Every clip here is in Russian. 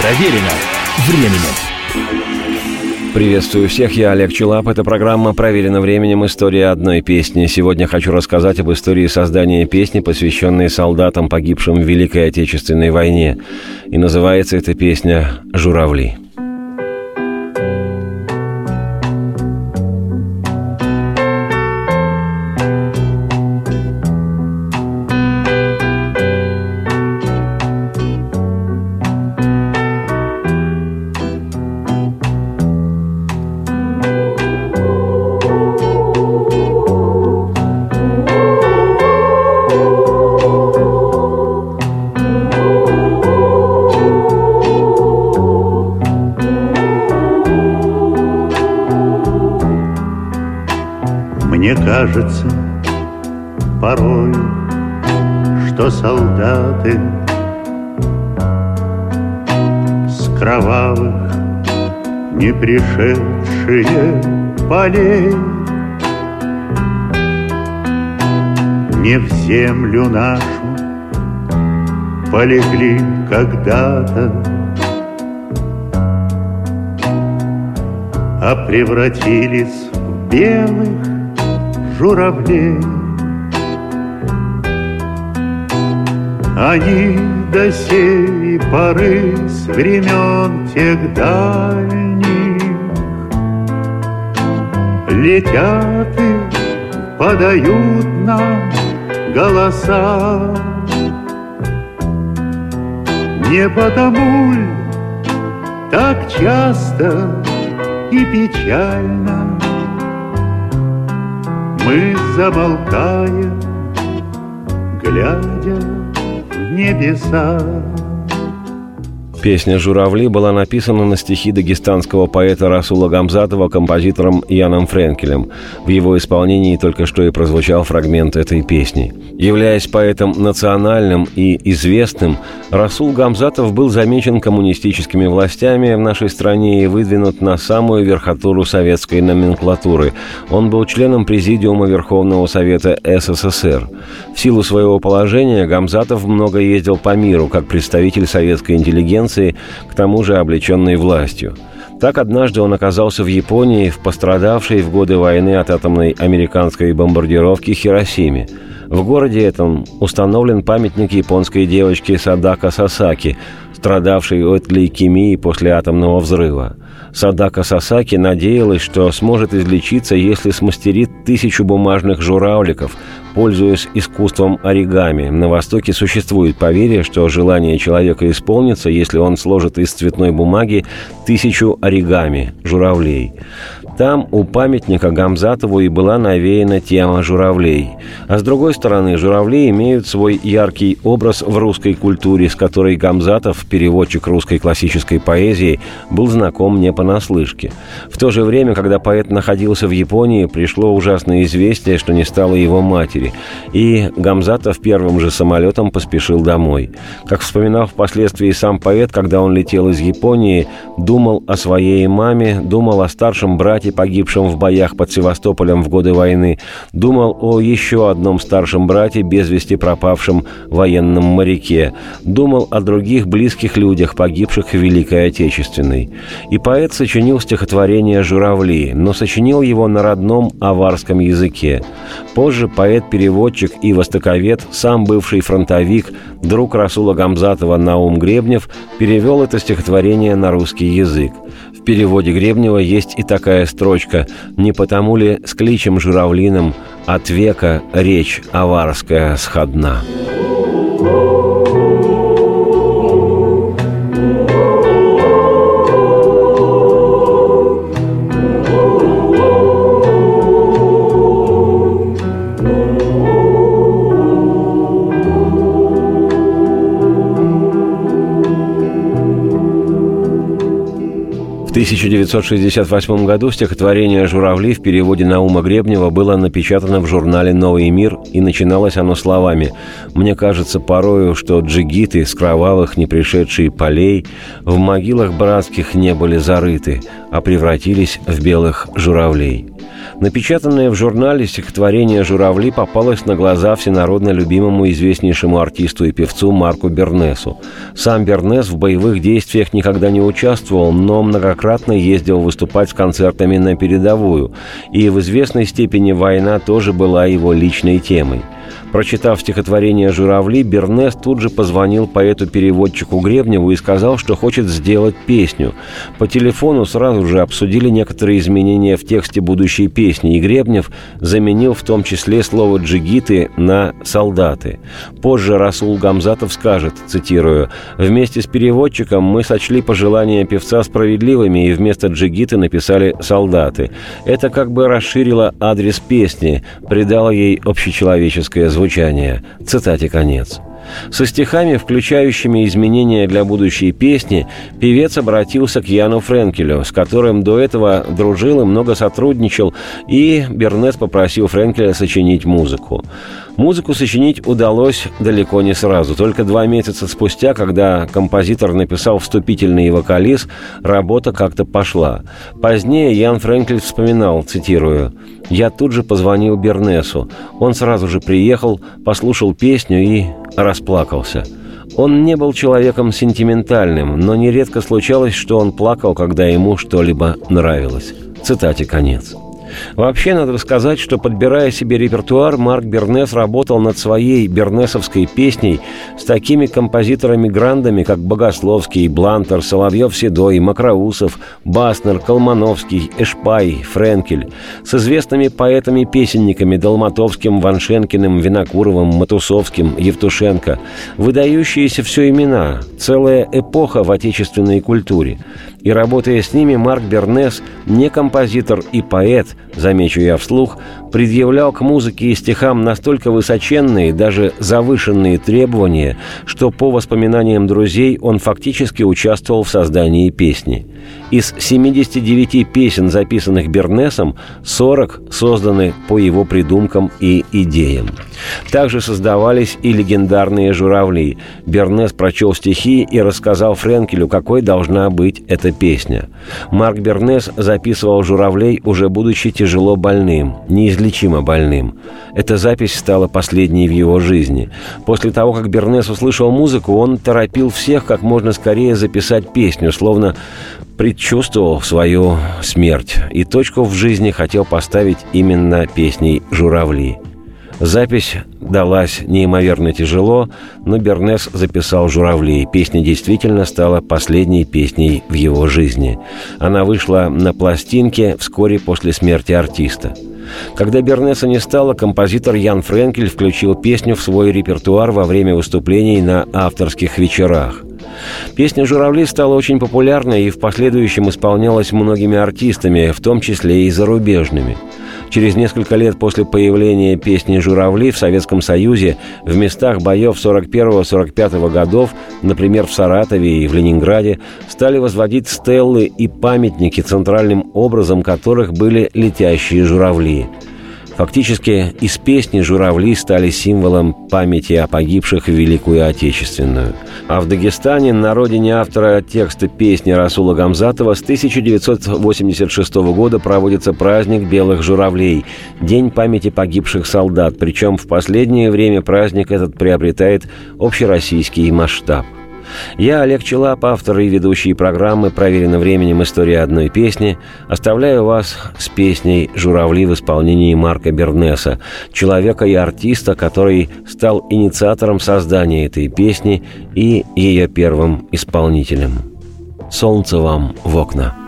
Проверено временем. Приветствую всех, я Олег Челап. Это программа «Проверено временем. История одной песни». Сегодня хочу рассказать об истории создания песни, посвященной солдатам, погибшим в Великой Отечественной войне. И называется эта песня «Журавли». Мне кажется порой, что солдаты С кровавых не пришедшие полей Не в землю нашу полегли когда-то А превратились в белых журавлей. Они до сей поры с времен тех дальних Летят и подают нам голоса. Не потому ли так часто и печально мы замолкаем, глядя в небеса. Песня «Журавли» была написана на стихи дагестанского поэта Расула Гамзатова композитором Яном Френкелем. В его исполнении только что и прозвучал фрагмент этой песни. Являясь поэтом национальным и известным, Расул Гамзатов был замечен коммунистическими властями в нашей стране и выдвинут на самую верхотуру советской номенклатуры. Он был членом Президиума Верховного Совета СССР. В силу своего положения Гамзатов много ездил по миру как представитель советской интеллигенции интеллигенции, к тому же облеченной властью. Так однажды он оказался в Японии, в пострадавшей в годы войны от атомной американской бомбардировки Хиросиме. В городе этом установлен памятник японской девочке Садака Сасаки, страдавшей от лейкемии после атомного взрыва. Садака Сасаки надеялась, что сможет излечиться, если смастерит тысячу бумажных журавликов, пользуясь искусством оригами. На Востоке существует поверье, что желание человека исполнится, если он сложит из цветной бумаги тысячу оригами, журавлей. Там у памятника Гамзатову и была навеяна тема журавлей. А с другой стороны, журавли имеют свой яркий образ в русской культуре, с которой Гамзатов, переводчик русской классической поэзии, был знаком не понаслышке. В то же время, когда поэт находился в Японии, пришло ужасное известие, что не стало его матери. И Гамзатов первым же самолетом поспешил домой. Как вспоминал впоследствии сам поэт, когда он летел из Японии, думал о своей маме, думал о старшем брате брате, погибшем в боях под Севастополем в годы войны, думал о еще одном старшем брате, без вести пропавшем военном моряке, думал о других близких людях, погибших в Великой Отечественной. И поэт сочинил стихотворение «Журавли», но сочинил его на родном аварском языке. Позже поэт-переводчик и востоковед, сам бывший фронтовик, друг Расула Гамзатова Наум Гребнев, перевел это стихотворение на русский язык. Переводе Гребнева есть и такая строчка «Не потому ли с кличем журавлиным от века речь аварская сходна?» В 1968 году стихотворение «Журавли» в переводе Наума Гребнева было напечатано в журнале «Новый мир», и начиналось оно словами «Мне кажется порою, что джигиты с кровавых не пришедшие полей в могилах братских не были зарыты, а превратились в белых журавлей». Напечатанное в журнале стихотворение «Журавли» попалось на глаза всенародно любимому известнейшему артисту и певцу Марку Бернесу. Сам Бернес в боевых действиях никогда не участвовал, но многократно ездил выступать с концертами на передовую, и в известной степени война тоже была его личной темой – Прочитав стихотворение «Журавли», Бернес тут же позвонил поэту-переводчику Гребневу и сказал, что хочет сделать песню. По телефону сразу же обсудили некоторые изменения в тексте будущей песни, и Гребнев заменил в том числе слово «джигиты» на «солдаты». Позже Расул Гамзатов скажет, цитирую, «Вместе с переводчиком мы сочли пожелания певца справедливыми и вместо джигиты написали «солдаты». Это как бы расширило адрес песни, придало ей общечеловеческое звучание. Цитате конец. Со стихами, включающими изменения для будущей песни, певец обратился к Яну Френкелю, с которым до этого дружил и много сотрудничал, и Бернес попросил Френкеля сочинить музыку. Музыку сочинить удалось далеко не сразу. Только два месяца спустя, когда композитор написал вступительный вокализ, работа как-то пошла. Позднее Ян Френкель вспоминал, цитирую, «Я тут же позвонил Бернесу. Он сразу же приехал, послушал песню и расплакался». Он не был человеком сентиментальным, но нередко случалось, что он плакал, когда ему что-либо нравилось. Цитате конец. Вообще, надо сказать, что, подбирая себе репертуар, Марк Бернес работал над своей бернесовской песней с такими композиторами-грандами, как Богословский, Блантер, Соловьев-Седой, Макроусов, Баснер, Колмановский, Эшпай, Френкель, с известными поэтами-песенниками Долматовским, Ваншенкиным, Винокуровым, Матусовским, Евтушенко. Выдающиеся все имена, целая эпоха в отечественной культуре. И работая с ними, Марк Бернес, не композитор и поэт, замечу я вслух, предъявлял к музыке и стихам настолько высоченные, даже завышенные требования, что по воспоминаниям друзей он фактически участвовал в создании песни. Из 79 песен, записанных Бернесом, 40 созданы по его придумкам и идеям. Также создавались и легендарные «Журавли». Бернес прочел стихи и рассказал Френкелю, какой должна быть эта песня. Марк Бернес записывал «Журавлей», уже будучи тяжело больным, неизлечимо больным. Эта запись стала последней в его жизни. После того, как Бернес услышал музыку, он торопил всех как можно скорее записать песню, словно предчувствовал свою смерть и точку в жизни хотел поставить именно песней «Журавли». Запись далась неимоверно тяжело, но Бернес записал «Журавли». Песня действительно стала последней песней в его жизни. Она вышла на пластинке вскоре после смерти артиста. Когда Бернеса не стало, композитор Ян Френкель включил песню в свой репертуар во время выступлений на авторских вечерах. Песня «Журавли» стала очень популярной и в последующем исполнялась многими артистами, в том числе и зарубежными. Через несколько лет после появления песни «Журавли» в Советском Союзе в местах боев 41-45 годов, например, в Саратове и в Ленинграде, стали возводить стеллы и памятники, центральным образом которых были летящие журавли – Фактически из песни «Журавли» стали символом памяти о погибших в Великую Отечественную. А в Дагестане, на родине автора текста песни Расула Гамзатова, с 1986 года проводится праздник белых журавлей – День памяти погибших солдат. Причем в последнее время праздник этот приобретает общероссийский масштаб. Я, Олег Челап, автор и ведущий программы «Проверено временем. История одной песни», оставляю вас с песней «Журавли» в исполнении Марка Бернеса, человека и артиста, который стал инициатором создания этой песни и ее первым исполнителем. «Солнце вам в окна».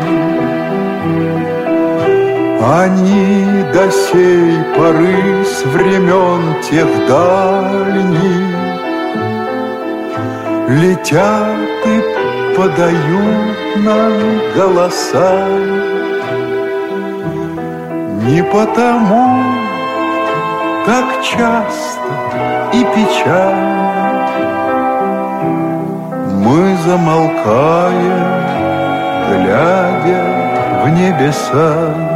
Они до сей поры с времен тех дальних Летят и подают нам голоса. Не потому так часто и печально Мы замолкаем, глядя в небеса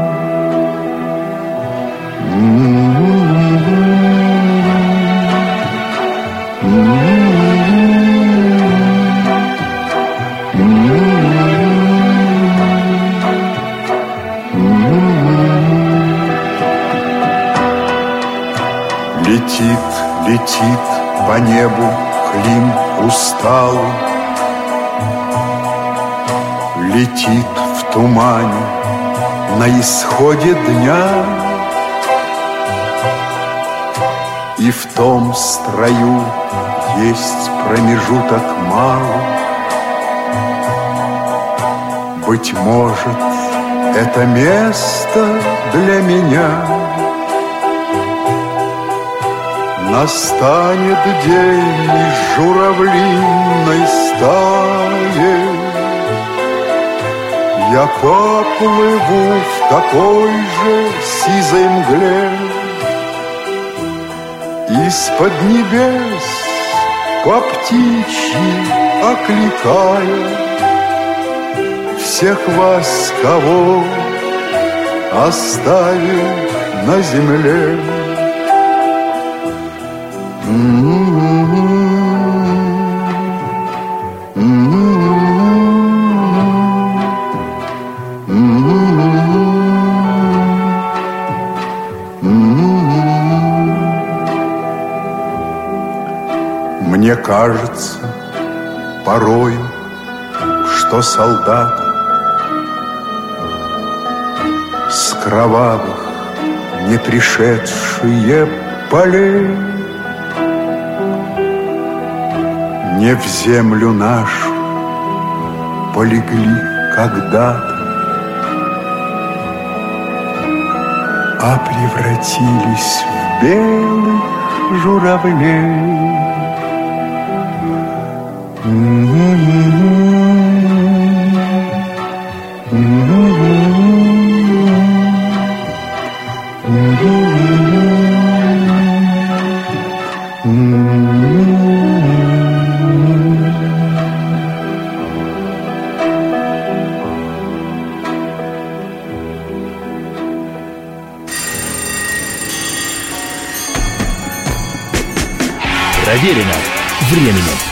Летит, летит по небу Клим усталый Летит в тумане на исходе дня И в том строю есть промежуток мало Быть может, это место для меня. Настанет день журавлиной стаи. Я поплыву в такой же сизой мгле Из-под небес по птичьи окликая Всех вас, кого оставил на земле Кажется порою, что солдат С кровавых не пришедшие полей Не в землю нашу полегли когда-то А превратились в белых журавлей Проверено временем.